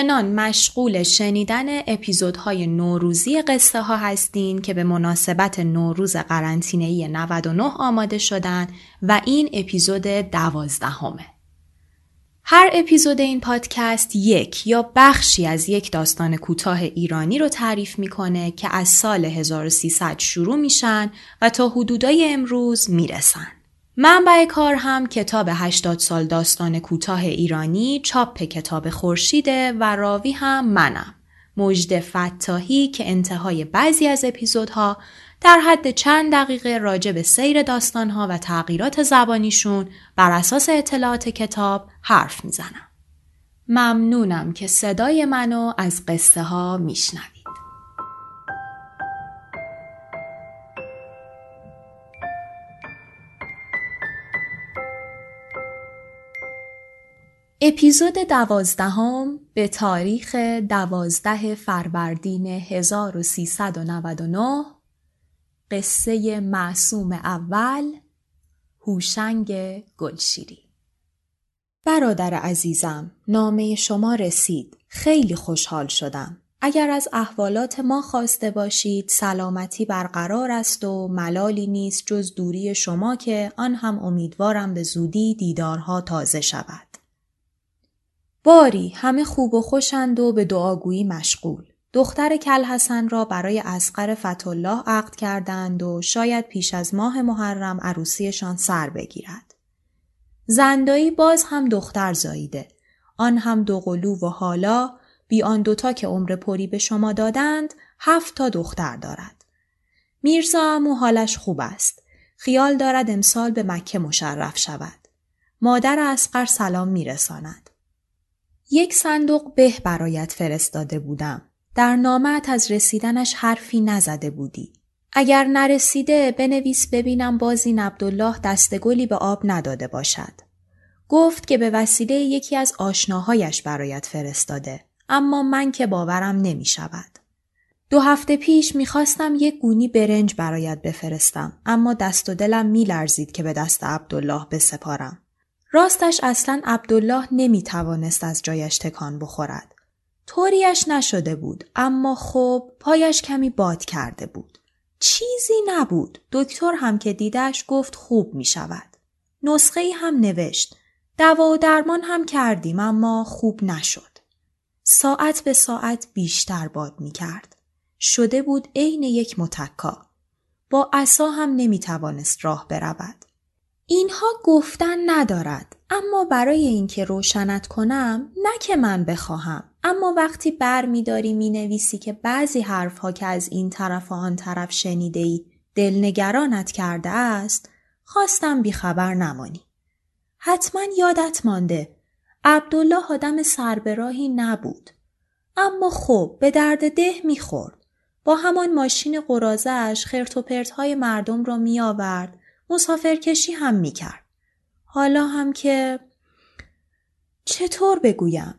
همچنان مشغول شنیدن اپیزودهای نوروزی قصه ها هستین که به مناسبت نوروز قرنطینه‌ای 99 آماده شدن و این اپیزود دوازدهمه. هر اپیزود این پادکست یک یا بخشی از یک داستان کوتاه ایرانی رو تعریف می‌کنه که از سال 1300 شروع میشن و تا حدودای امروز می‌رسن. منبع کار هم کتاب 80 سال داستان کوتاه ایرانی چاپ کتاب خورشیده و راوی هم منم. مجد فتاحی که انتهای بعضی از اپیزودها در حد چند دقیقه راجع به سیر داستانها و تغییرات زبانیشون بر اساس اطلاعات کتاب حرف می‌زنم. ممنونم که صدای منو از قصه ها میشنوید. اپیزود دوازدهم به تاریخ دوازده فروردین 1399 قصه معصوم اول هوشنگ گلشیری. برادر عزیزم نامه شما رسید. خیلی خوشحال شدم. اگر از احوالات ما خواسته باشید سلامتی برقرار است و ملالی نیست جز دوری شما که آن هم امیدوارم به زودی دیدارها تازه شود. باری همه خوب و خوشند و به دعاگویی مشغول. دختر کل حسن را برای اسقر فتالله عقد کردند و شاید پیش از ماه محرم عروسیشان سر بگیرد. زندایی باز هم دختر زاییده. آن هم دو قلو و حالا بی آن دوتا که عمر پری به شما دادند هفت تا دختر دارد. میرزا امو حالش خوب است. خیال دارد امسال به مکه مشرف شود. مادر اسقر سلام میرساند. یک صندوق به برایت فرستاده بودم. در نامت از رسیدنش حرفی نزده بودی. اگر نرسیده بنویس ببینم بازی عبدالله دستگلی به آب نداده باشد. گفت که به وسیله یکی از آشناهایش برایت فرستاده. اما من که باورم نمی شود. دو هفته پیش می‌خواستم یک گونی برنج برایت بفرستم اما دست و دلم میلرزید که به دست عبدالله بسپارم. راستش اصلا عبدالله نمی توانست از جایش تکان بخورد. طوریش نشده بود اما خب پایش کمی باد کرده بود. چیزی نبود. دکتر هم که دیدش گفت خوب می شود. نسخه ای هم نوشت. دوا و درمان هم کردیم اما خوب نشد. ساعت به ساعت بیشتر باد می کرد. شده بود عین یک متکا. با عصا هم نمی توانست راه برود. اینها گفتن ندارد اما برای اینکه روشنت کنم نه که من بخواهم اما وقتی بر می داری می نویسی که بعضی حرفها که از این طرف و آن طرف شنیده ای دلنگرانت کرده است خواستم بیخبر نمانی. حتما یادت مانده عبدالله آدم سربراهی نبود. اما خب به درد ده می‌خورد. با همان ماشین قرازش خرت و پرت های مردم را می آورد مسافرکشی هم می‌کرد. حالا هم که چطور بگویم؟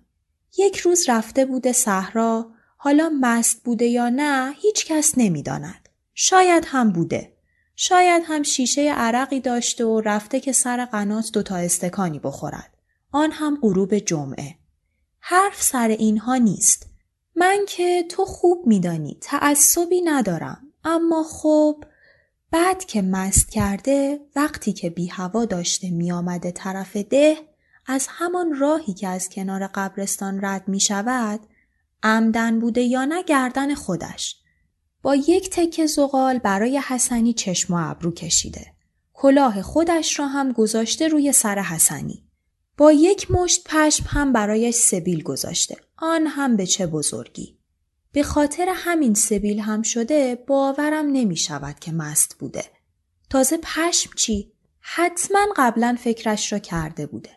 یک روز رفته بوده صحرا حالا مست بوده یا نه هیچ کس نمی‌داند. شاید هم بوده. شاید هم شیشه عرقی داشته و رفته که سر قنات دوتا استکانی بخورد. آن هم غروب جمعه. حرف سر اینها نیست. من که تو خوب میدانی تعصبی ندارم اما خب بعد که مست کرده وقتی که بی هوا داشته می آمده طرف ده از همان راهی که از کنار قبرستان رد می شود عمدن بوده یا نه گردن خودش. با یک تکه زغال برای حسنی چشم و ابرو کشیده. کلاه خودش را هم گذاشته روی سر حسنی. با یک مشت پشم هم برایش سبیل گذاشته. آن هم به چه بزرگی. به خاطر همین سبیل هم شده باورم نمی شود که مست بوده. تازه پشم چی؟ حتما قبلا فکرش را کرده بوده.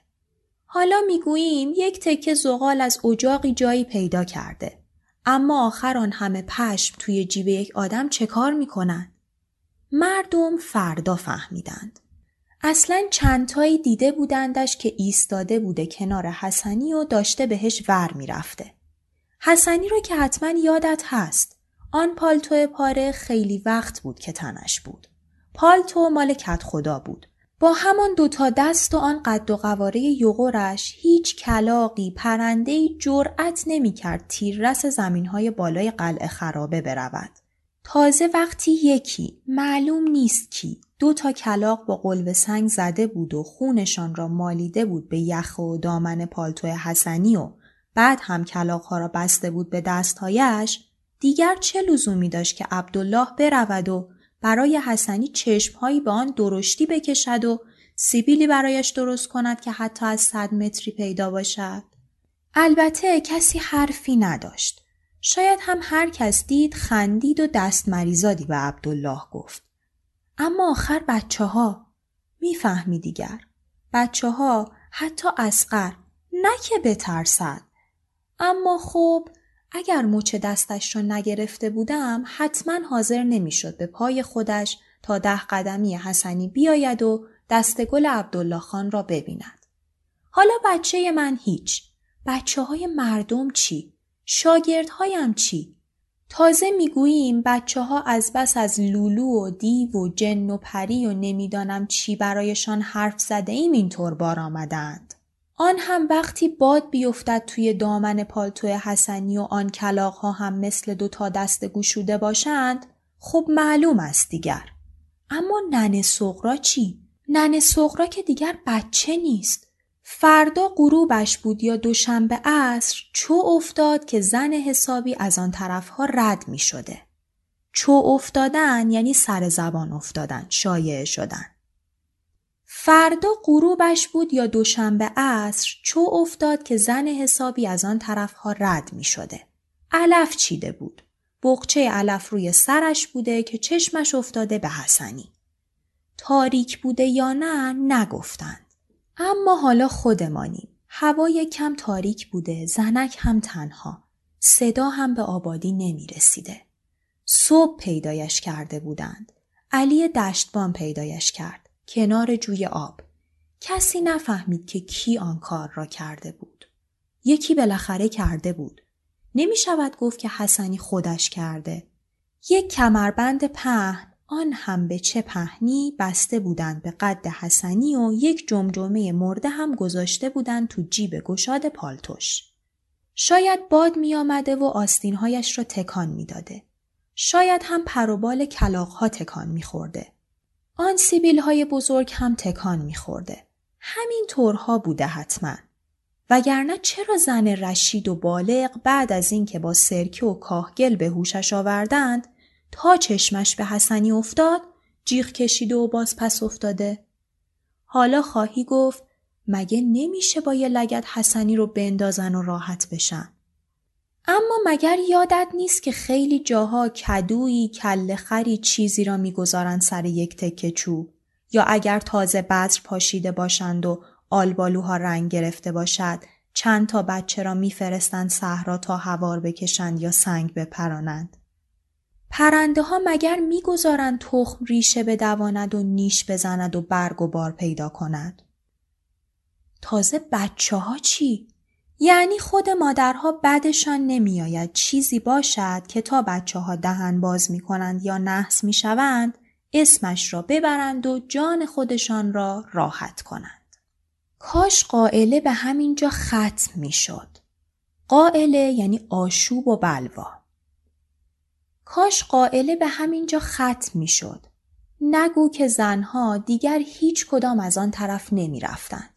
حالا می‌گوییم یک تکه زغال از اجاقی جایی پیدا کرده. اما آخر آن همه پشم توی جیب یک آدم چه کار می‌کنن؟ مردم فردا فهمیدند. اصلا چندتایی دیده بودندش که ایستاده بوده کنار حسنی و داشته بهش ور می‌رفته. حسنی رو که حتما یادت هست. آن پالتو پاره خیلی وقت بود که تنش بود. پالتو مال کت خدا بود. با همان دوتا دست و آن قد و قواره یغورش هیچ کلاقی پرندهی جرأت نمی‌کرد تیررس زمینهای بالای قلعه خرابه برود. تازه وقتی یکی معلوم نیست کی دو تا کلاق با قلب سنگ زده بود و خونشان را مالیده بود به یخ و دامن پالتو حسنی و بعد هم کلاقها را بسته بود به دستهایش دیگر چه لزومی داشت که عبدالله برود و برای حسنی چشمهایی به آن درشتی بکشد و سیبیلی برایش درست کند که حتی از صد متری پیدا باشد؟ البته کسی حرفی نداشت. شاید هم هر کس دید خندید و دست مریزادی به عبدالله گفت. اما آخر بچه ها می‌فهمی دیگر. بچه ها حتی اسقر نه که بترسد. اما خب اگر مچ دستش را نگرفته بودم حتما حاضر نمی‌شد به پای خودش تا ده قدمی حسنی بیاید و دست گل عبدالله خان را ببیند. حالا بچه من هیچ. بچه های مردم چی؟ شاگردهایم چی؟ تازه می‌گوییم بچه ها از بس از لولو و دیو و جن و پری و نمی‌دانم چی برایشان حرف زده ایم اینطور بار آمدند. آن هم وقتی باد بیفتد توی دامن پالتو حسنی و آن کلاق ها هم مثل دو تا دست گوشوده باشند خب معلوم است دیگر. اما ننه سغرا چی؟ ننه سغرا که دیگر بچه نیست. فردا غروبش بود یا دوشنبه عصر چو افتاد که زن حسابی از آن طرفها رد می شده. چو افتادن یعنی سر زبان افتادن شایع شدن. فردا غروبش بود یا دوشنبه عصر چو افتاد که زن حسابی از آن طرفها رد می شده. علف چیده بود. بغچه علف روی سرش بوده که چشمش افتاده به حسنی. تاریک بوده یا نه نگفتند. اما حالا خودمانیم. هوای کم تاریک بوده زنک هم تنها. صدا هم به آبادی نمی رسیده. صبح پیدایش کرده بودند. علی دشتبان پیدایش کرد. کنار جوی آب. کسی نفهمید که کی آن کار را کرده بود. یکی بالاخره کرده بود. نمی شود گفت که حسنی خودش کرده. یک کمربند پهن آن هم به چه پهنی بسته بودند به قد حسنی و یک جمجمه مرده هم گذاشته بودند تو جیب گشاد پالتوش. شاید باد می آمده و آستینهایش را تکان می داده. شاید هم پروبال کلاقها تکان می خورده. آن سیبیل های بزرگ هم تکان میخورده. همین طورها بوده حتما. وگرنه چرا زن رشید و بالغ بعد از اینکه با سرکه و کاهگل به هوشش آوردند تا چشمش به حسنی افتاد جیغ کشیده و باز پس افتاده حالا خواهی گفت مگه نمیشه با یه لگت حسنی رو بندازن و راحت بشن اما مگر یادت نیست که خیلی جاها کدویی کله خری چیزی را می‌گذارند سر یک تکه چوب؟ یا اگر تازه بذر پاشیده باشند و آلبالوها رنگ گرفته باشد چند تا بچه را میفرستند صحرا تا هوار بکشند یا سنگ بپرانند؟ پرنده ها مگر می‌گذارند تخم ریشه بدواند و نیش بزند و برگ و بار پیدا کند؟ تازه بچه ها چی؟ یعنی خود مادرها بدشان نمیآید چیزی باشد که تا بچه ها دهن باز می کنند یا نحس می شوند اسمش را ببرند و جان خودشان را راحت کنند. کاش قائله به همینجا ختم می شد. قائله یعنی آشوب و بلوا. کاش قائله به همینجا ختم می شد. نگو که زنها دیگر هیچ کدام از آن طرف نمی رفتند.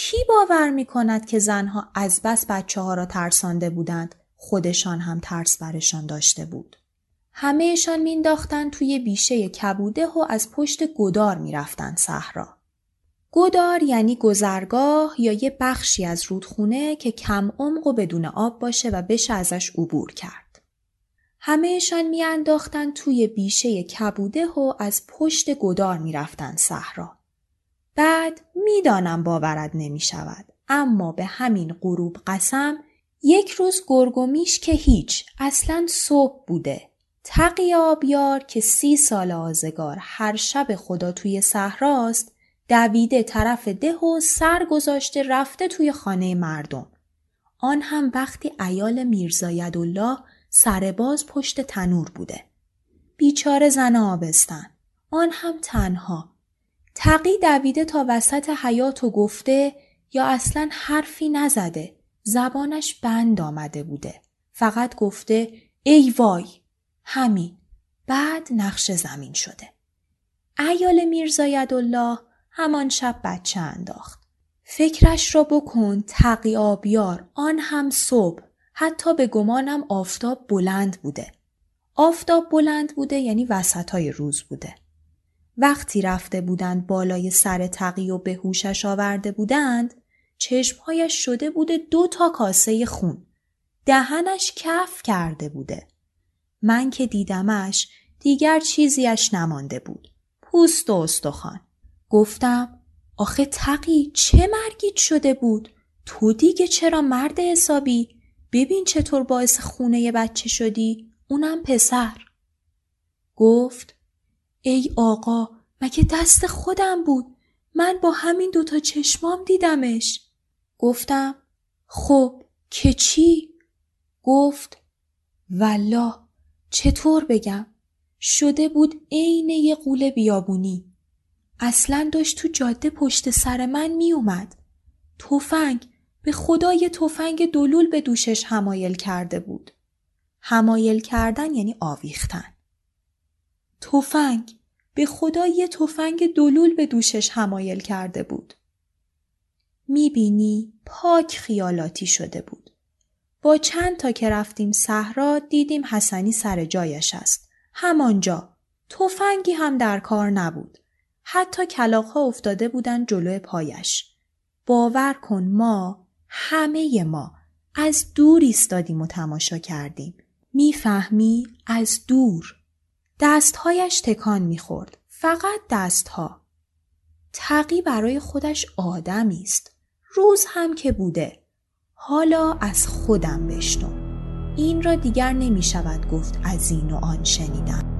کی باور می کند که زنها از بس بچه ها را ترسانده بودند خودشان هم ترس برشان داشته بود. همهشان مینداختند توی بیشه کبوده و از پشت گدار می‌رفتند صحرا. گدار یعنی گذرگاه یا یه بخشی از رودخونه که کم عمق و بدون آب باشه و بشه ازش عبور کرد. همهشان میانداختند توی بیشه کبوده و از پشت گدار می‌رفتند صحرا. بعد می‌دانم باورت نمی شود. اما به همین غروب قسم یک روز گرگومیش که هیچ اصلا صبح بوده. تقی آبیار که سی سال آزگار هر شب خدا توی صحراست دویده طرف ده و سر گذاشته رفته توی خانه مردم. آن هم وقتی ایال میرزایدالله سرباز پشت تنور بوده. بیچاره زن آبستن. آن هم تنها. تقی دویده تا وسط حیات و گفته یا اصلا حرفی نزده. زبانش بند آمده بوده. فقط گفته ای وای. همین. بعد نقش زمین شده. ایال میرزایدالله همان شب بچه انداخت. فکرش را بکن تقی آبیار آن هم صبح حتی به گمانم آفتاب بلند بوده. آفتاب بلند بوده یعنی وسط های روز بوده. وقتی رفته بودند بالای سر تقی و به هوشش آورده بودند چشمهایش شده بوده دو تا کاسه خون. دهنش کف کرده بوده. من که دیدمش دیگر چیزیش نمانده بود. پوست و استخوان. گفتم آخه تقی چه مرگیت شده بود؟ تو دیگه چرا مرد حسابی؟ ببین چطور باعث خونه بچه شدی؟ اونم پسر. گفت ای آقا مگه دست خودم بود؟ من با همین دوتا چشمام دیدمش. گفتم خب که چی؟ گفت والله چطور بگم؟ شده بود عین یه قول بیابونی. اصلا داشت تو جاده پشت سر من می اومد. توفنگ به خدا یه تفنگ دلول به دوشش همایل کرده بود. همایل کردن یعنی آویختن. توفنگ به خدا یه تفنگ دلول به دوشش همایل کرده بود. می‌بینی پاک خیالاتی شده بود. با چند تا که رفتیم صحرا دیدیم حسنی سر جایش است. همانجا. تفنگی هم در کار نبود. حتی کلاقها افتاده بودن جلو پایش. باور کن ما همه ما از دور ایستادیم و تماشا کردیم. می‌فهمی از دور. دستهایش تکان می‌خورد. فقط دستها. تقی برای خودش آدمی است. روز هم که بوده. حالا از خودم بشنو. این را دیگر نمی شود گفت از این و آن شنیدم.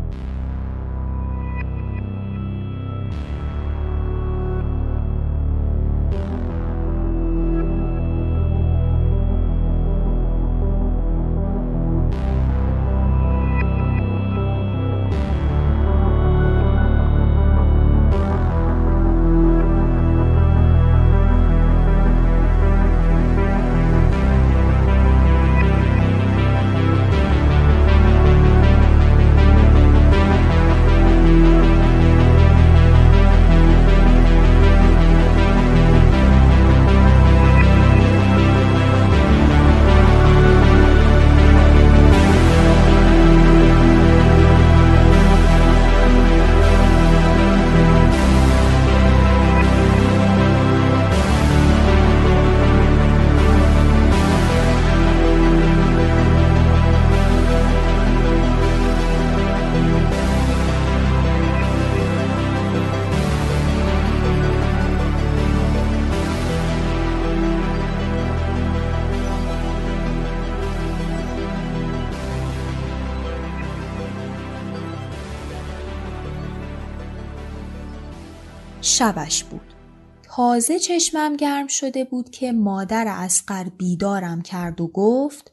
شبش بود. تازه چشمم گرم شده بود که مادر اسقر بیدارم کرد و گفت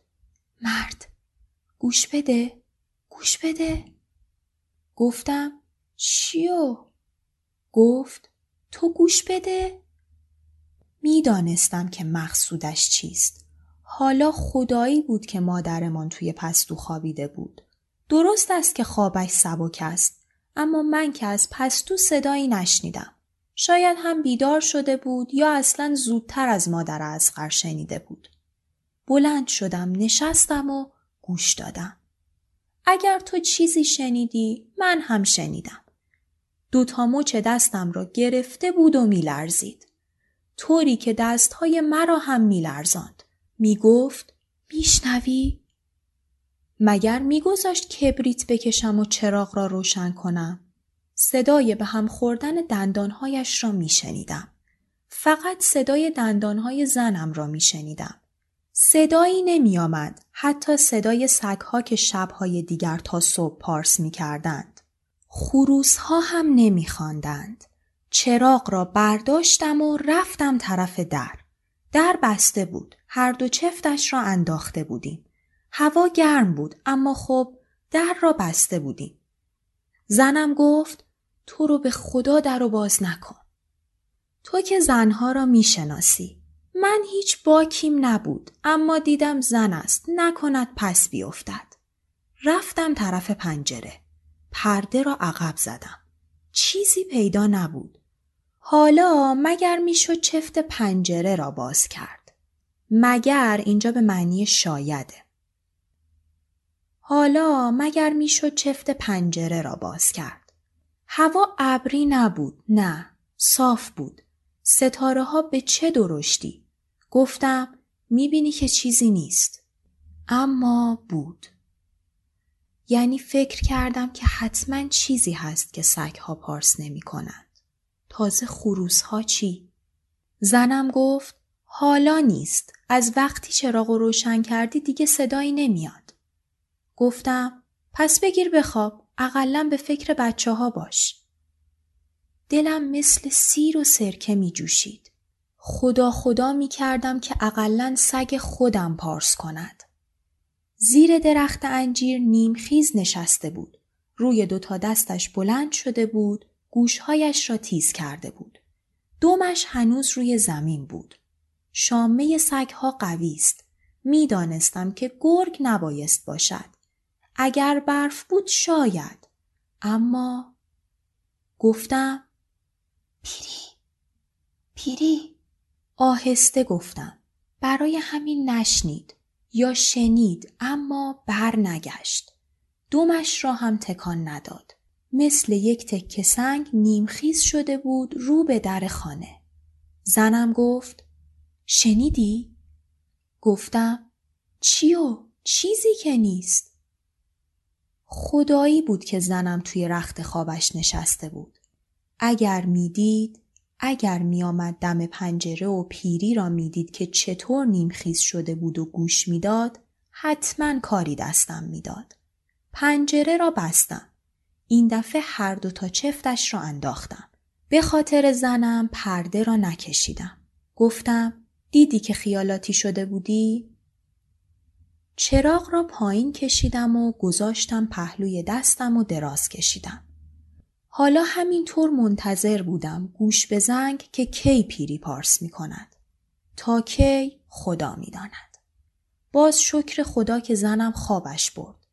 مرد گوش بده گوش بده. گفتم چیو؟ گفت تو گوش بده. می‌دانستم که مقصودش چیست. حالا خدایی بود که مادرمان توی پستو خوابیده بود. درست است که خوابش سبک است اما من که از پستو صدایی نشنیدم. شاید هم بیدار شده بود یا اصلا زودتر از مادر از شنیده بود. بلند شدم نشستم و گوش دادم. اگر تو چیزی شنیدی من هم شنیدم. دوتا مچ دستم را گرفته بود و میلرزید. طوری که دستهای مرا هم میلرزاند. می‌گفت میشنوی؟ مگر میگذاشت کبریت بکشم و چراغ را روشن کنم صدای به هم خوردن دندانهایش را میشنیدم فقط صدای دندانهای زنم را میشنیدم صدایی نمی آمد حتی صدای سگها که شبهای دیگر تا صبح پارس می کردند. ها هم نمی خواندند. چراغ را برداشتم و رفتم طرف در. در بسته بود. هر دو چفتش را انداخته بودیم. هوا گرم بود اما خب در را بسته بودیم. زنم گفت تو رو به خدا در رو باز نکن. تو که زنها را می‌شناسی. من هیچ باکیم نبود اما دیدم زن است نکند پس بیفتد. رفتم طرف پنجره. پرده را عقب زدم. چیزی پیدا نبود. حالا مگر می‌شد چفت پنجره را باز کرد. مگر اینجا به معنی شایده. حالا مگر می‌شد چفت پنجره را باز کرد. هوا ابری نبود نه صاف بود. ستاره ها به چه درشتی؟ گفتم می‌بینی که چیزی نیست. اما بود. یعنی فکر کردم که حتما چیزی هست که ها پارس نمی کنند. تازه خروس ها چی؟ زنم گفت حالا نیست. از وقتی چراغ روشن کردی دیگه صدایی نمیاد. گفتم پس بگیر بخواب. اقلا به فکر بچه ها باش. دلم مثل سیر و سرکه می جوشید. خدا خدا می کردم که اقلا سگ خودم پارس کند. زیر درخت انجیر نیمخیز نشسته بود. روی دوتا دستش بلند شده بود. گوشهایش را تیز کرده بود. دومش هنوز روی زمین بود. شامه سگها قوی است. می‌دانستم که گرگ نبایست باشد. اگر برف بود شاید. اما گفتم پیری پیری آهسته گفتم برای همین نشنید یا شنید اما بر نگشت دومش را هم تکان نداد مثل یک تکه سنگ نیمخیز شده بود رو به در خانه زنم گفت شنیدی؟ گفتم چیو؟ چیزی که نیست خدایی بود که زنم توی رخت خوابش نشسته بود. اگر می‌دید اگر میآمد دم پنجره و پیری را می‌دید که چطور نیمخیز شده بود و گوش می‌داد حتما کاری دستم می‌داد. پنجره را بستم. این دفعه هر دو تا چفتش را انداختم. به خاطر زنم پرده را نکشیدم. گفتم دیدی که خیالاتی شده بودی؟ چراغ را پایین کشیدم و گذاشتم پهلوی دستم و دراز کشیدم حالا همینطور منتظر بودم گوش به زنگ که کی پیری پارس می کند. تا کی خدا می داند. باز شکر خدا که زنم خوابش برد.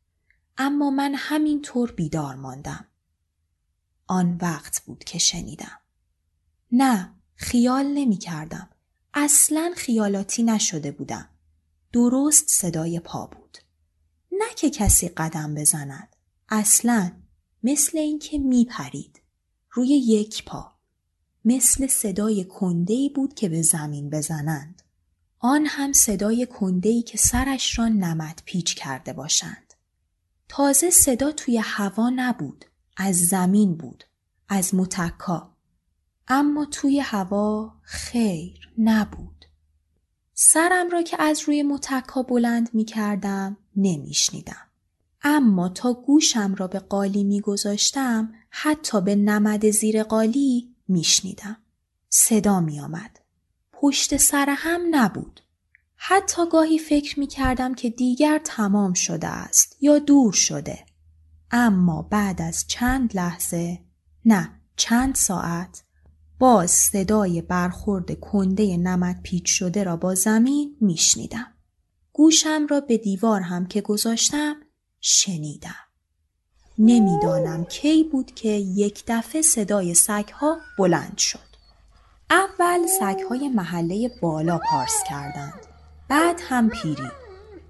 اما من همینطور بیدار ماندم. آن وقت بود که شنیدم. نه خیال نمی کردم. اصلا خیالاتی نشده بودم. درست صدای پا بود. نه که کسی قدم بزند. اصلا مثل اینکه میپرید روی یک پا. مثل صدای کندهی بود که به زمین بزنند. آن هم صدای کندهی که سرش را نمد پیچ کرده باشند. تازه صدا توی هوا نبود از زمین بود از متکا. اما توی هوا خیر نبود. سرم را که از روی متکا بلند می کردم نمی شنیدم. اما تا گوشم را به قالی می گذاشتم حتی به نمد زیر قالی می شنیدم. صدا می آمد. پشت سر هم نبود. حتی گاهی فکر می کردم که دیگر تمام شده است یا دور شده. اما بعد از چند لحظه نه چند ساعت باز صدای برخورد کنده نمد پیچ شده را با زمین میشنیدم. گوشم را به دیوار هم که گذاشتم شنیدم. نمی‌دانم کی بود که یک دفعه صدای سگها بلند شد. اول سگهای محله بالا پارس کردند. بعد هم پیری.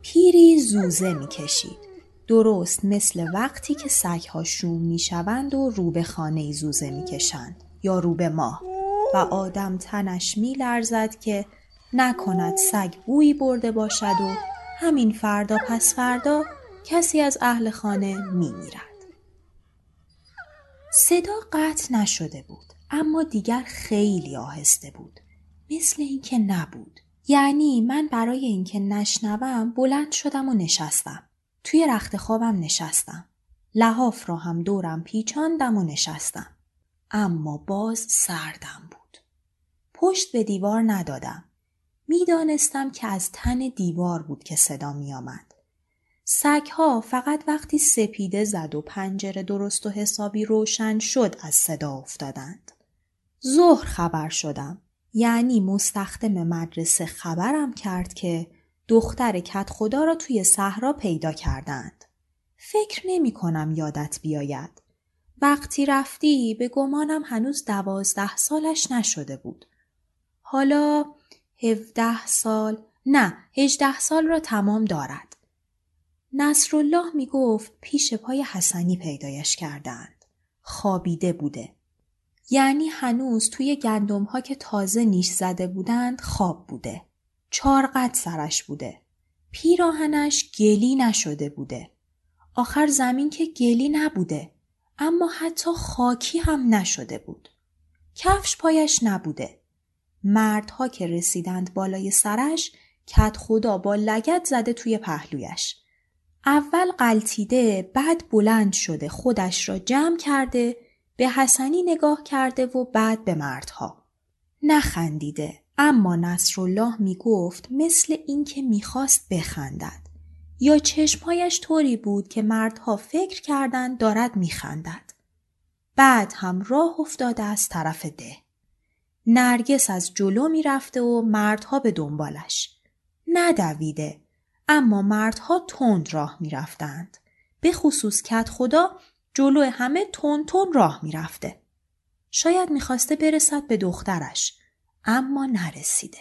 پیری زوزه می‌کشید. درست مثل وقتی که سگها شوم می‌شوند و رو به خانه زوزه می‌کشند یا رو به ماه و آدم تنش میلرزد که نکند سگ بویی برده باشد و همین فردا پس فردا کسی از اهل خانه می میرد. صدا قطع نشده بود اما دیگر خیلی آهسته بود. مثل اینکه نبود. یعنی من برای اینکه نشنوم بلند شدم و نشستم. توی رخت خوابم نشستم. لحاف را هم دورم پیچاندم و نشستم. اما باز سردم بود پشت به دیوار ندادم می‌دانستم که از تن دیوار بود که صدا می آمد. سگها فقط وقتی سپیده زد و پنجره درست و حسابی روشن شد از صدا افتادند. ظهر خبر شدم. یعنی مستخدم مدرسه خبرم کرد که دختر کت خدا را توی صحرا پیدا کردند. فکر نمی کنم یادت بیاید. وقتی رفتی به گمانم هنوز دوازده سالش نشده بود. حالا هفده سال نه هجده سال را تمام دارد. نصرالله می گفت پیش پای حسنی پیدایش کردند. خوابیده بوده. یعنی هنوز توی گندم ها که تازه نیش زده بودند خواب بوده. چارقد سرش بوده. پیراهنش گلی نشده بوده. آخر زمین که گلی نبوده. اما حتی خاکی هم نشده بود. کفش پایش نبوده. مردها که رسیدند بالای سرش کت خدا با لگت زده توی پهلویش. اول قلتیده بعد بلند شده خودش را جمع کرده به حسنی نگاه کرده و بعد به مردها. نخندیده اما نصرالله می گفت مثل اینکه می‌خواست بخندد یا چشمهایش طوری بود که مردها فکر کردند دارد میخندد. بعد هم راه افتاده از طرف ده. نرگس از جلو می‌رفته و مردها به دنبالش. ندویده اما مردها تند راه می‌رفتند. به خصوص کت خدا جلو همه تون تون راه می‌رفته. شاید می‌خواسته برسد به دخترش اما نرسیده.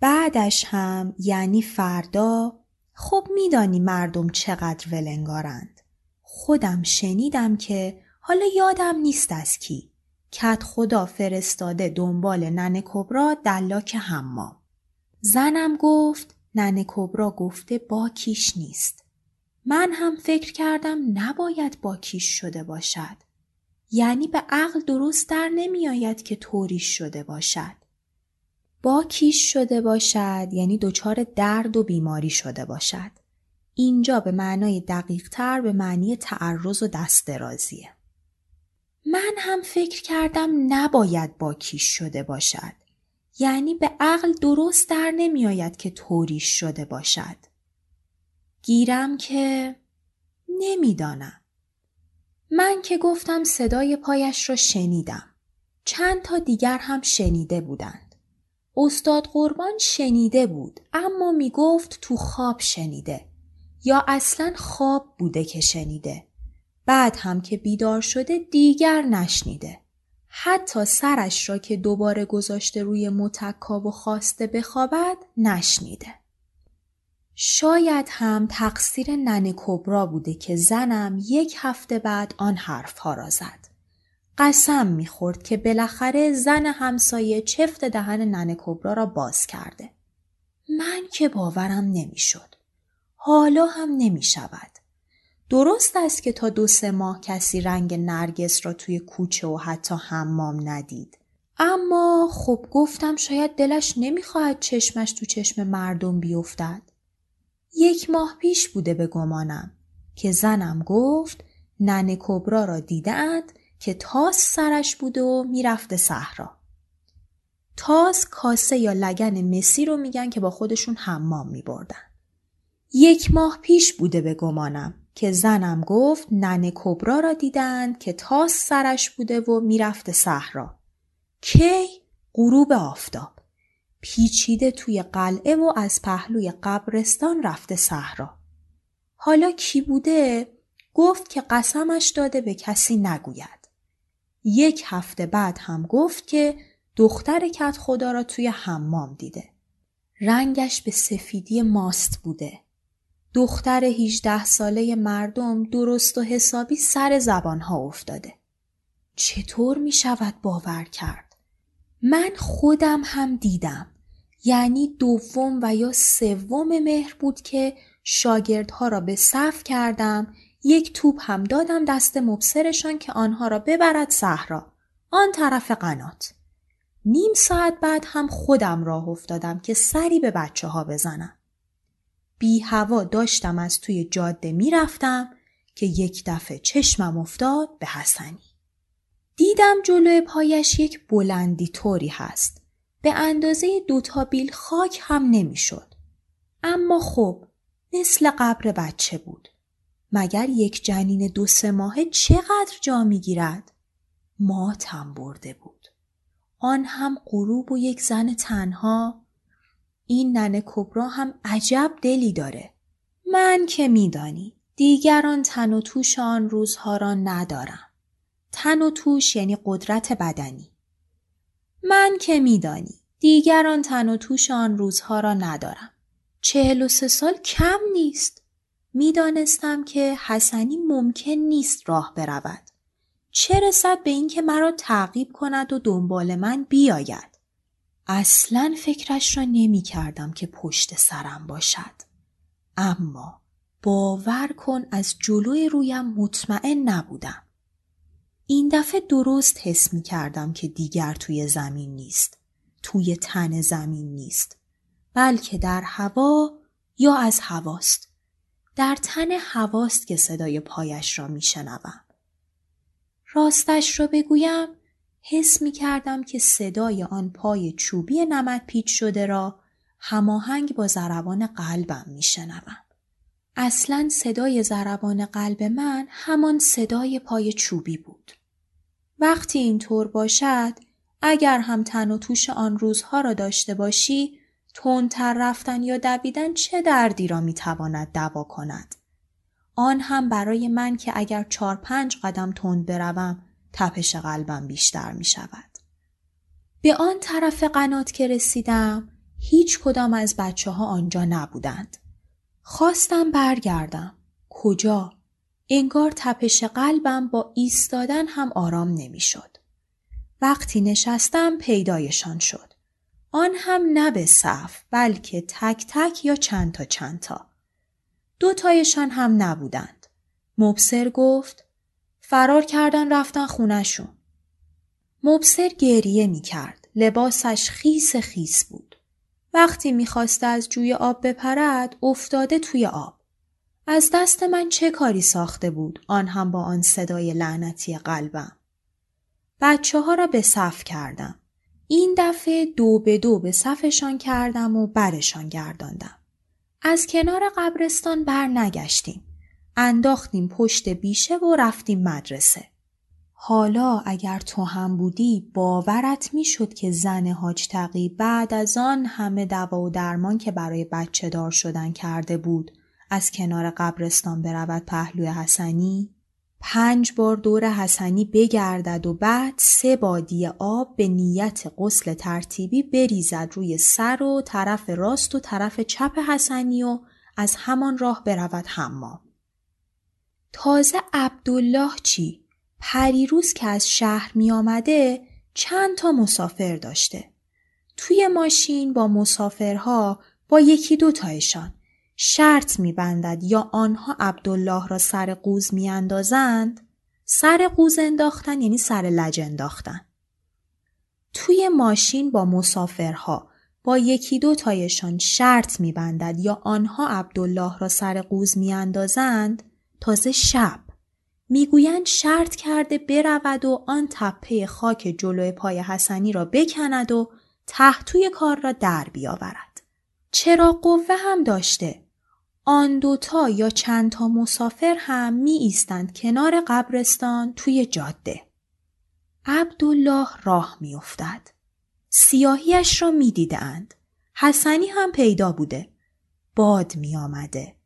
بعدش هم یعنی فردا خب میدانی مردم چقدر ولنگارند. خودم شنیدم که حالا یادم نیست از کی. کت خدا فرستاده دنبال ننه کبرا دلاک حمام. زنم گفت ننه کبرا گفته با کیش نیست. من هم فکر کردم نباید با کیش شده باشد. یعنی به عقل درست در نمی آید که طوریش شده باشد. با کیش شده باشد یعنی دچار درد و بیماری شده باشد. اینجا به معنای دقیق تر به معنی تعرض و دست درازیه. من هم فکر کردم نباید با کیش شده باشد. یعنی به عقل درست در نمی آید که طوریش شده باشد. گیرم که نمی‌دانم. من که گفتم صدای پایش را شنیدم. چند تا دیگر هم شنیده بودند. استاد قربان شنیده بود اما می گفت تو خواب شنیده یا اصلا خواب بوده که شنیده. بعد هم که بیدار شده دیگر نشنیده. حتی سرش را که دوباره گذاشته روی متکا و خواسته بخوابد نشنیده. شاید هم تقصیر ننه کبرا بوده که زنم یک هفته بعد آن حرف ها را زد. قسم می‌خورد که بالاخره زن همسایه چفت دهن ننه کبرا را باز کرده. من که باورم نمی‌شد. حالا هم نمی شود. درست است که تا دو سه ماه کسی رنگ نرگس را توی کوچه و حتی حمام ندید. اما خب گفتم شاید دلش نمی‌خواهد چشمش تو چشم مردم بیفتد. یک ماه پیش بوده به گمانم که زنم گفت ننه کبرا را دیدند که تاس سرش بوده و می‌رفته صحرا. تاس کاسه یا لگن مسی رو میگن که با خودشون حمام میبردن. یک ماه پیش بوده به گمانم که زنم گفت ننه کبرا را دیدند که تاس سرش بوده و می‌رفته صحرا. کی؟ غروب آفتاب. پیچیده توی قلعه و از پهلوی قبرستان رفته صحرا. حالا کی بوده؟ گفت که قسمش داده به کسی نگوید. یک هفته بعد هم گفت که دختر کت خدا را توی حمام دیده. رنگش به سفیدی ماست بوده. دختر 18 ساله مردم درست و حسابی سر زبانها افتاده. چطور می شود باور کرد؟ من خودم هم دیدم. یعنی دوم و یا سوم مهر بود که شاگردها را به صف کردم یک توپ هم دادم دست مبصرشان که آنها را ببرد صحرا. آن طرف قنات. نیم ساعت بعد هم خودم راه افتادم که سری به بچه ها بزنم. بی هوا داشتم از توی جاده می‌رفتم که یک دفعه چشمم افتاد به حسنی. دیدم جلوی پایش یک بلندی طوری هست. به اندازه دوتا بیل خاک هم نمی‌شد. اما خب مثل قبر بچه بود. مگر یک جنین دو سه ماهه چقدر جا می‌گیرد؟ ماتم برده بود. آن هم غروب و یک زن تنها این ننه کبرا هم عجب دلی داره. من که میدانی دیگران تن و توش آن روزها را ندارم. تن و توش یعنی قدرت بدنی. من که میدانی دیگران تن و توش آن روزها را ندارم. چهل و سه سال کم نیست. می‌دانستم که حسنی ممکن نیست راه برود. چه رسد به اینکه مرا تعقیب کند و دنبال من بیاید. اصلا فکرش را نمی کردم که پشت سرم باشد. اما باور کن از جلوی رویم مطمئن نبودم. این دفعه درست حس می کردم که دیگر توی زمین نیست. توی تن زمین نیست. بلکه در هوا یا از هواست. در تن هواست که صدای پایش را می شنوم. راستش را بگویم حس می کردم که صدای آن پای چوبی نمد پیچ شده را هماهنگ با ضربان قلبم می شنوم. اصلا صدای ضربان قلب من همان صدای پای چوبی بود. وقتی اینطور باشد اگر هم تن و توش آن روزها را داشته باشی تندتر رفتن یا دویدن چه دردی را می‌تواند دوا کند آن هم برای من که اگر چار پنج قدم تند بروم تپش قلبم بیشتر می شود. به آن طرف قنات که رسیدم هیچ کدام از بچه ها آنجا نبودند. خواستم برگردم. کجا؟ انگار تپش قلبم با ایستادن هم آرام نمی‌شد. وقتی نشستم پیدایشان شد. آن هم نه به صف بلکه تک تک یا چند تا چند تا. دو تایشان هم نبودند. مبصر گفت فرار کردن رفتن خونشون. مبصر گریه می کرد. لباسش خیس خیس بود. وقتی می‌خواسته از جوی آب بپرد افتاده توی آب. از دست من چه کاری ساخته بود آن هم با آن صدای لعنتی قلبم. بچه ها را به صف کردم. این دفعه دو به دو به صفشان کردم و برشان گرداندم. از کنار قبرستان بر نگشتیم. انداختیم پشت بیشه و رفتیم مدرسه. حالا اگر تو هم بودی باورت می‌شد که زن حاج تقی بعد از آن همه دوا و درمان که برای بچه دار شدن کرده بود از کنار قبرستان برود پهلوی حسنی پنج بار دور حسنی بگردد و بعد سه بادی آب به نیت غسل ترتیبی بریزد روی سر و طرف راست و طرف چپ حسنی و از همان راه برود حمام. تازه عبدالله چی؟ پریروز که از شهر می آمده چند تا مسافر داشته. توی ماشین با مسافرها با یکی دو تایشان شرط میبندد یا آنها عبدالله را سر قوز میاندازند؟ سر قوز انداختن یعنی سر لج انداختن. توی ماشین با مسافرها با یکی دو تایشان شرط میبندد یا آنها عبدالله را سر قوز میاندازند؟ تازه شب. می‌گویند شرط کرده برود و آن تپه خاک جلوی پای حسنی را بکند و تحتوی کار را در بیاورد. چرا قوه هم داشته؟ آن دوتا یا چند تا مسافر هم می ایستند کنار قبرستان توی جاده. عبدالله راه می افتد. سیاهیش را می دیدند. حسنی هم پیدا بوده. باد می آمده.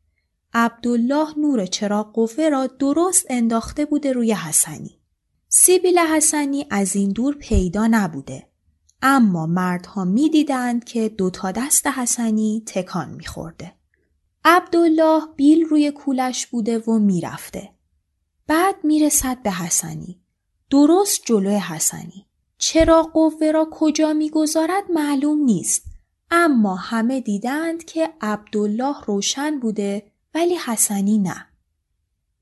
عبدالله نور چراغ قوه را درست انداخته بوده روی حسنی. سیبیل حسنی از این دور پیدا نبوده. اما مردها می دیدند که دوتا دست حسنی تکان می خورده. عبدالله بیل روی کولش بوده و می‌رفته. بعد می‌رسد به حسنی. درست جلوی حسنی. چرا قوه را کجا می‌گذارد معلوم نیست. اما همه دیدند که عبدالله روشن بوده ولی حسنی نه.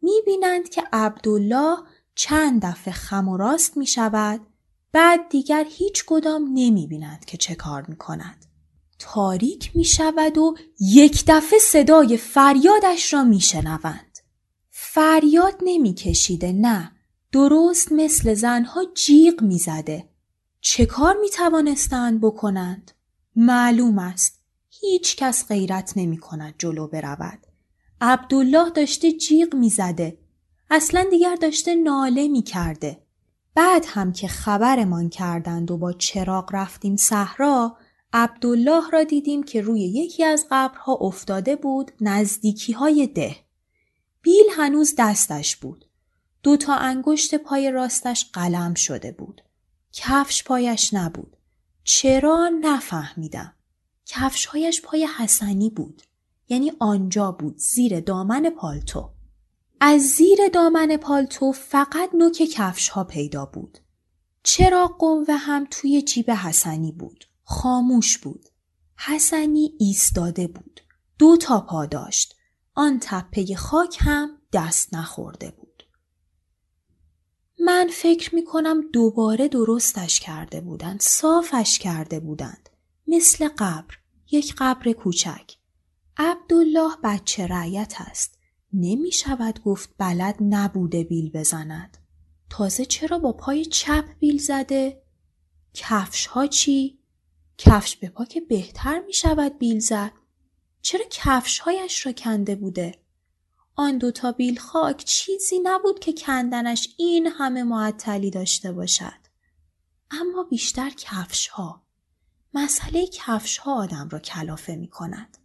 می‌بینند که عبدالله چند دفعه خم و راست می شود بعد دیگر هیچ کدام نمی بینند که چه کار می کند. تاریک می شود و یک دفعه صدای فریادش را می شنوند. فریاد نمی کشیده نه درست مثل زنها جیغ می زده. چه کار می توانستند بکنند؟ معلوم است هیچ کس غیرت نمی کند جلو برود. عبدالله داشته جیغ می زده. اصلا دیگر داشته ناله می کرده. بعد هم که خبرمان کردند و با چراغ رفتیم صحرا عبدالله را دیدیم که روی یکی از قبرها افتاده بود نزدیکی های ده. بیل هنوز دستش بود. دو تا انگشت پای راستش قلم شده بود. کفش پایش نبود. چرا نفهمیدم. کفشهایش پای حسنی بود. یعنی آنجا بود زیر دامن پالتو. از زیر دامن پالتو فقط نوک کفش ها پیدا بود. چرا قوه هم توی جیب حسنی بود. خاموش بود. حسنی ایستاده بود. دو تا پا داشت. آن تپه خاک هم دست نخورده بود. من فکر می کنم دوباره درستش کرده بودند. صافش کرده بودند. مثل قبر. یک قبر کوچک. عبدالله بچه رعیت است. نمی شود گفت بلد نبوده بیل بزند. تازه چرا با پای چپ بیل زده؟ کفش ها چی؟ کفش به پا که بهتر می شود بیل زد. چرا کفش هایش را کنده بوده؟ آن دوتا بیل خاک چیزی نبود که کندنش این همه معطلی داشته باشد. اما بیشتر کفش ها. مسئله کفش ها آدم را کلافه می کند.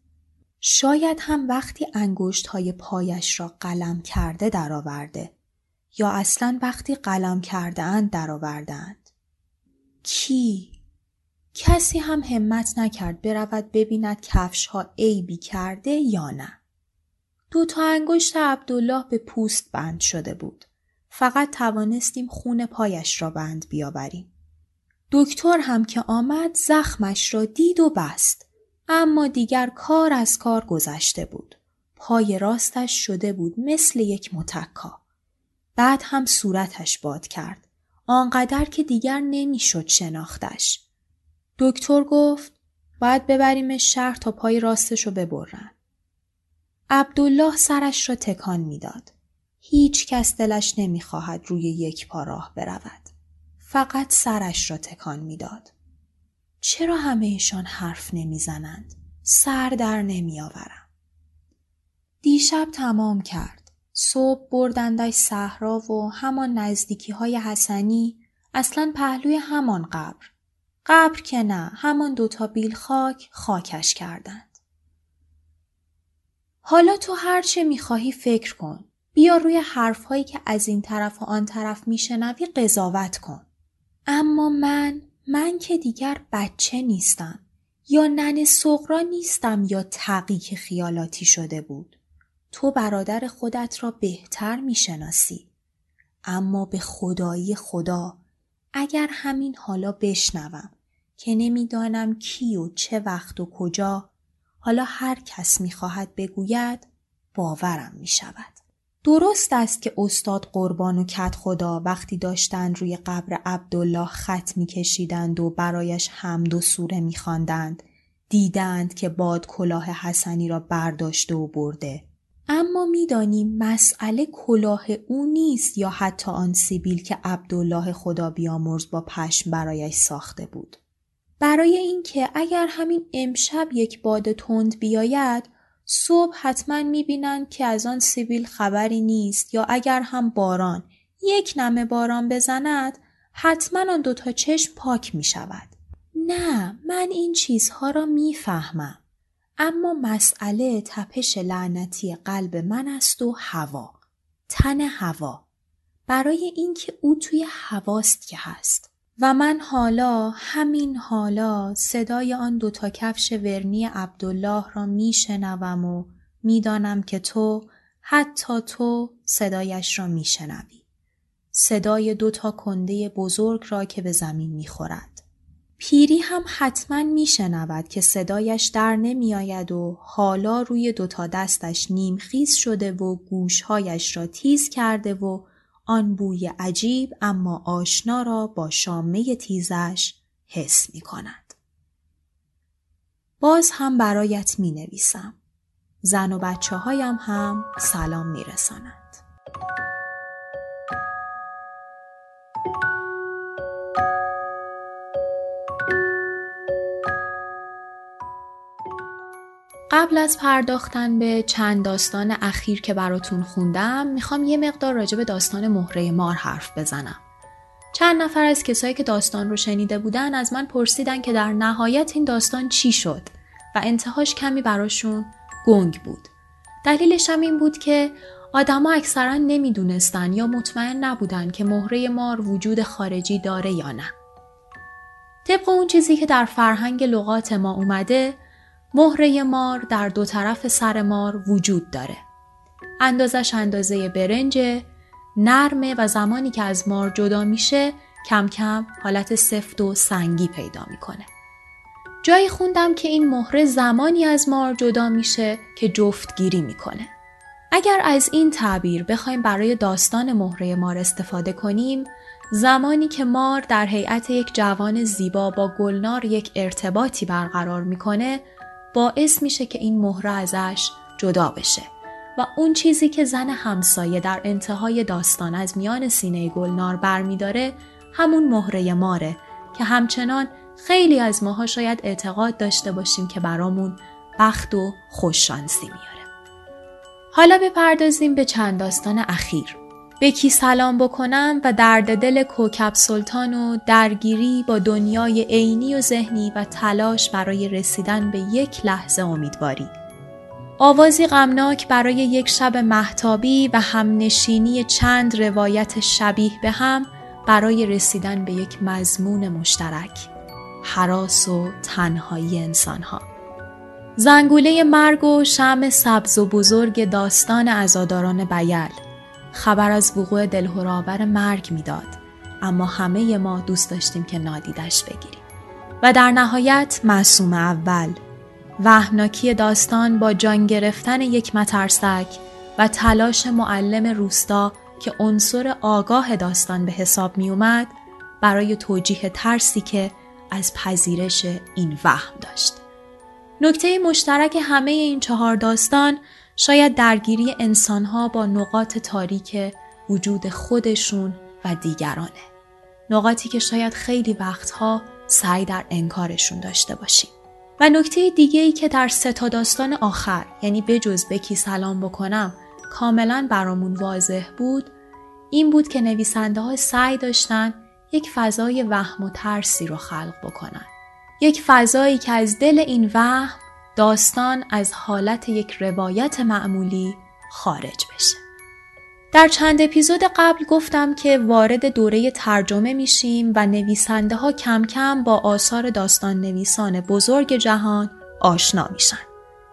شاید هم وقتی انگشت های پایش را قلم کرده درآورده یا اصلا وقتی قلم کرده اند درآوردند. کی؟ کسی هم همت نکرد برود ببیند کفش ها عیبی کرده یا نه. دو تا انگشت عبدالله به پوست بند شده بود. فقط توانستیم خون پایش را بند بیاوریم. دکتر هم که آمد زخمش را دید و بست. اما دیگر کار از کار گذشته بود. پای راستش شده بود مثل یک متکا. بعد هم صورتش باد کرد. آنقدر که دیگر نمی‌شد شناختش. دکتر گفت باید ببریمش شهر تا پای راستش رو ببرن. عبدالله سرش را تکان می‌داد. هیچ کس دلش نمی‌خواهد روی یک پا راه برود. فقط سرش را تکان می‌داد. چرا همه ایشان حرف نمی‌زنند؟ سر در نمیآورم. دیشب تمام کرد. صبح بردندش صحرا و همان نزدیکی های حسنی اصلا پهلوی همان قبر. قبر که نه همان دوتا بیل خاک خاکش کردند. حالا تو هرچه می‌خواهی فکر کن. بیا روی حرفهایی که از این طرف و آن طرف میشنوی قضاوت کن. اما من من که دیگر بچه نیستم یا نن سغرا نیستم یا تقی که خیالاتی شده بود. تو برادر خودت را بهتر می‌شناسی. اما به خدایی خدا اگر همین حالا بشنوم که نمی‌دانم کی و چه وقت و کجا حالا هر کس می‌خواهد بگوید باورم می شود. درست است که استاد قربان و کت خدا وقتی داشتند روی قبر عبدالله خط میکشیدند و برایش حمد و سوره میخواندند دیدند که باد کلاه حسنی را برداشته و برده اما می‌دانیم مسئله کلاه او نیست یا حتی آن سیبیل که عبدالله خدا بیامرز با پشم برایش ساخته بود برای اینکه اگر همین امشب یک باد تند بیاید صبح حتما می‌بینند که از آن سیبیل خبری نیست یا اگر هم باران یک نمه باران بزند حتما آن دوتا چشم پاک می شود. نه من این چیزها را می‌فهمم. اما مسئله تپش لعنتی قلب من است و هوا. تن هوا. برای اینکه او توی هواست که هست. و من حالا همین حالا صدای آن دوتا کفش ورنی عبدالله را میشنوم و می‌دانم که تو حتی تو صدایش را میشنوی. صدای دوتا کنده بزرگ را که به زمین می‌خورد. پیری هم حتما میشنود که صدایش در نمیآید و حالا روی دوتا دستش نیمخیز شده و گوشهایش را تیز کرده و آن بوی عجیب اما آشنا را با شامه تیزش حس می کند. باز هم برایت می نویسم. زن و بچه هایم هم سلام می رسانند. قبل از پرداختن به چند داستان اخیر که براتون خوندم می‌خوام یه مقدار راجع به داستان مهره مار حرف بزنم. چند نفر از کسایی که داستان رو شنیده بودن از من پرسیدن که در نهایت این داستان چی شد و انتهاش کمی براشون گنگ بود. دلیلش هم این بود که آدما اکثرا نمی‌دونستن یا مطمئن نبودن که مهره مار وجود خارجی داره یا نه. طبق اون چیزی که در فرهنگ لغات ما اومده مهره مار در دو طرف سر مار وجود داره. اندازش اندازه برنج نرمه و زمانی که از مار جدا میشه کم کم حالت سفت و سنگی پیدا می‌کنه. جایی خوندم که این مهره زمانی از مار جدا میشه که جفتگیری می‌کنه. اگر از این تعبیر بخوایم برای داستان مهره مار استفاده کنیم زمانی که مار در هیئت یک جوان زیبا با گلنار یک ارتباطی برقرار می‌کنه باعث میشه که این مهره ازش جدا بشه و اون چیزی که زن همسایه در انتهای داستان از میان سینه گلنار برمیداره همون مهره ماره که همچنان خیلی از ماها شاید اعتقاد داشته باشیم که برامون بخت و خوششانسی میاره. حالا بپردازیم به چند داستان اخیر. به کی سلام بکنم و درد دل کوکب سلطان و درگیری با دنیای عینی و ذهنی و تلاش برای رسیدن به یک لحظه امیدواری. آوازی غمناک برای یک شب محتابی و همنشینی چند روایت شبیه به هم برای رسیدن به یک مضمون مشترک. حراس و تنهایی انسانها. زنگوله مرگ و شم سبز و بزرگ داستان ازاداران بیل خبر از وقوع دلهورآور مرگ می‌داد اما همه ما دوست داشتیم که نادیدش بگیریم و در نهایت معصوم اول وحناکی داستان با جان گرفتن یک مترسک و تلاش معلم روستا که عنصر آگاه داستان به حساب می اومد برای توجیه ترسی که از پذیرش این وهم داشت. نکته مشترک همه این چهار داستان شاید درگیری انسانها با نقاط تاریک وجود خودشون و دیگرانه. نقاطی که شاید خیلی وقتها سعی در انکارشون داشته باشیم. و نکته دیگه ای که در سه تا داستان آخر یعنی بجز بکی سلام بکنم کاملا برامون واضح بود این بود که نویسنده ها سعی داشتن یک فضای وهم و ترسی رو خلق بکنن. یک فضایی که از دل این وهم داستان از حالت یک روایت معمولی خارج بشه. در چند اپیزود قبل گفتم که وارد دوره ترجمه میشیم و نویسنده ها کم کم با آثار داستان نویسان بزرگ جهان آشنا میشن.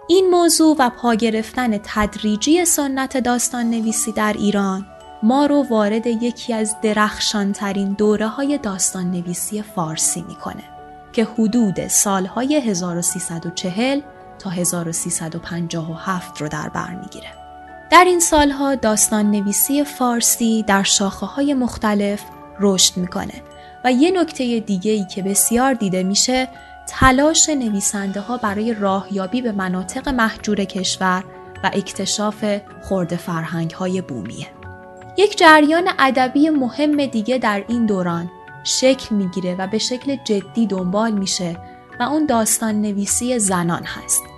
این موضوع و پا گرفتن تدریجی سنت داستان نویسی در ایران ما رو وارد یکی از درخشانترین دوره های داستان نویسی فارسی می‌کنه که حدود سالهای 1340 تا 1357 رو در بر می‌گیره. در این سالها داستان نویسی فارسی در شاخه های مختلف رشد می‌کنه و یه نکته دیگه ای که بسیار دیده میشه تلاش نویسنده ها برای راهیابی به مناطق محجور کشور و اکتشاف خورده فرهنگ های بومیه. یک جریان ادبی مهم دیگه در این دوران شکل می‌گیره و به شکل جدی دنبال میشه و اون داستان نویسی زنان هست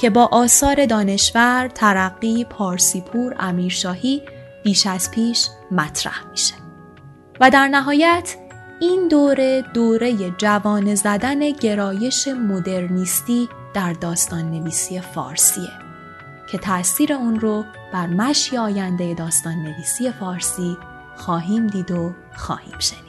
که با آثار دانشور، ترقی، پارسیپور، امیرشاهی بیش از پیش مطرح میشه. و در نهایت این دوره دوره جوان زدن گرایش مدرنیستی در داستان نویسی فارسیه که تأثیر اون رو بر مشی آینده داستان نویسی فارسی خواهیم دید و خواهیم شنید.